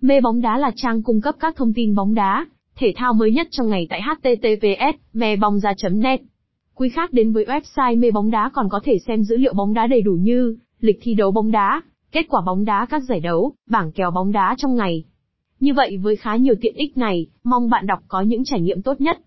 Mê bóng đá là trang cung cấp các thông tin bóng đá, thể thao mới nhất trong ngày tại https mebongda.net. Quý khác đến với website mê bóng đá còn có thể xem dữ liệu bóng đá đầy đủ như lịch thi đấu bóng đá, kết quả bóng đá các giải đấu, bảng kèo bóng đá trong ngày. Như vậy với khá nhiều tiện ích này, mong bạn đọc có những trải nghiệm tốt nhất.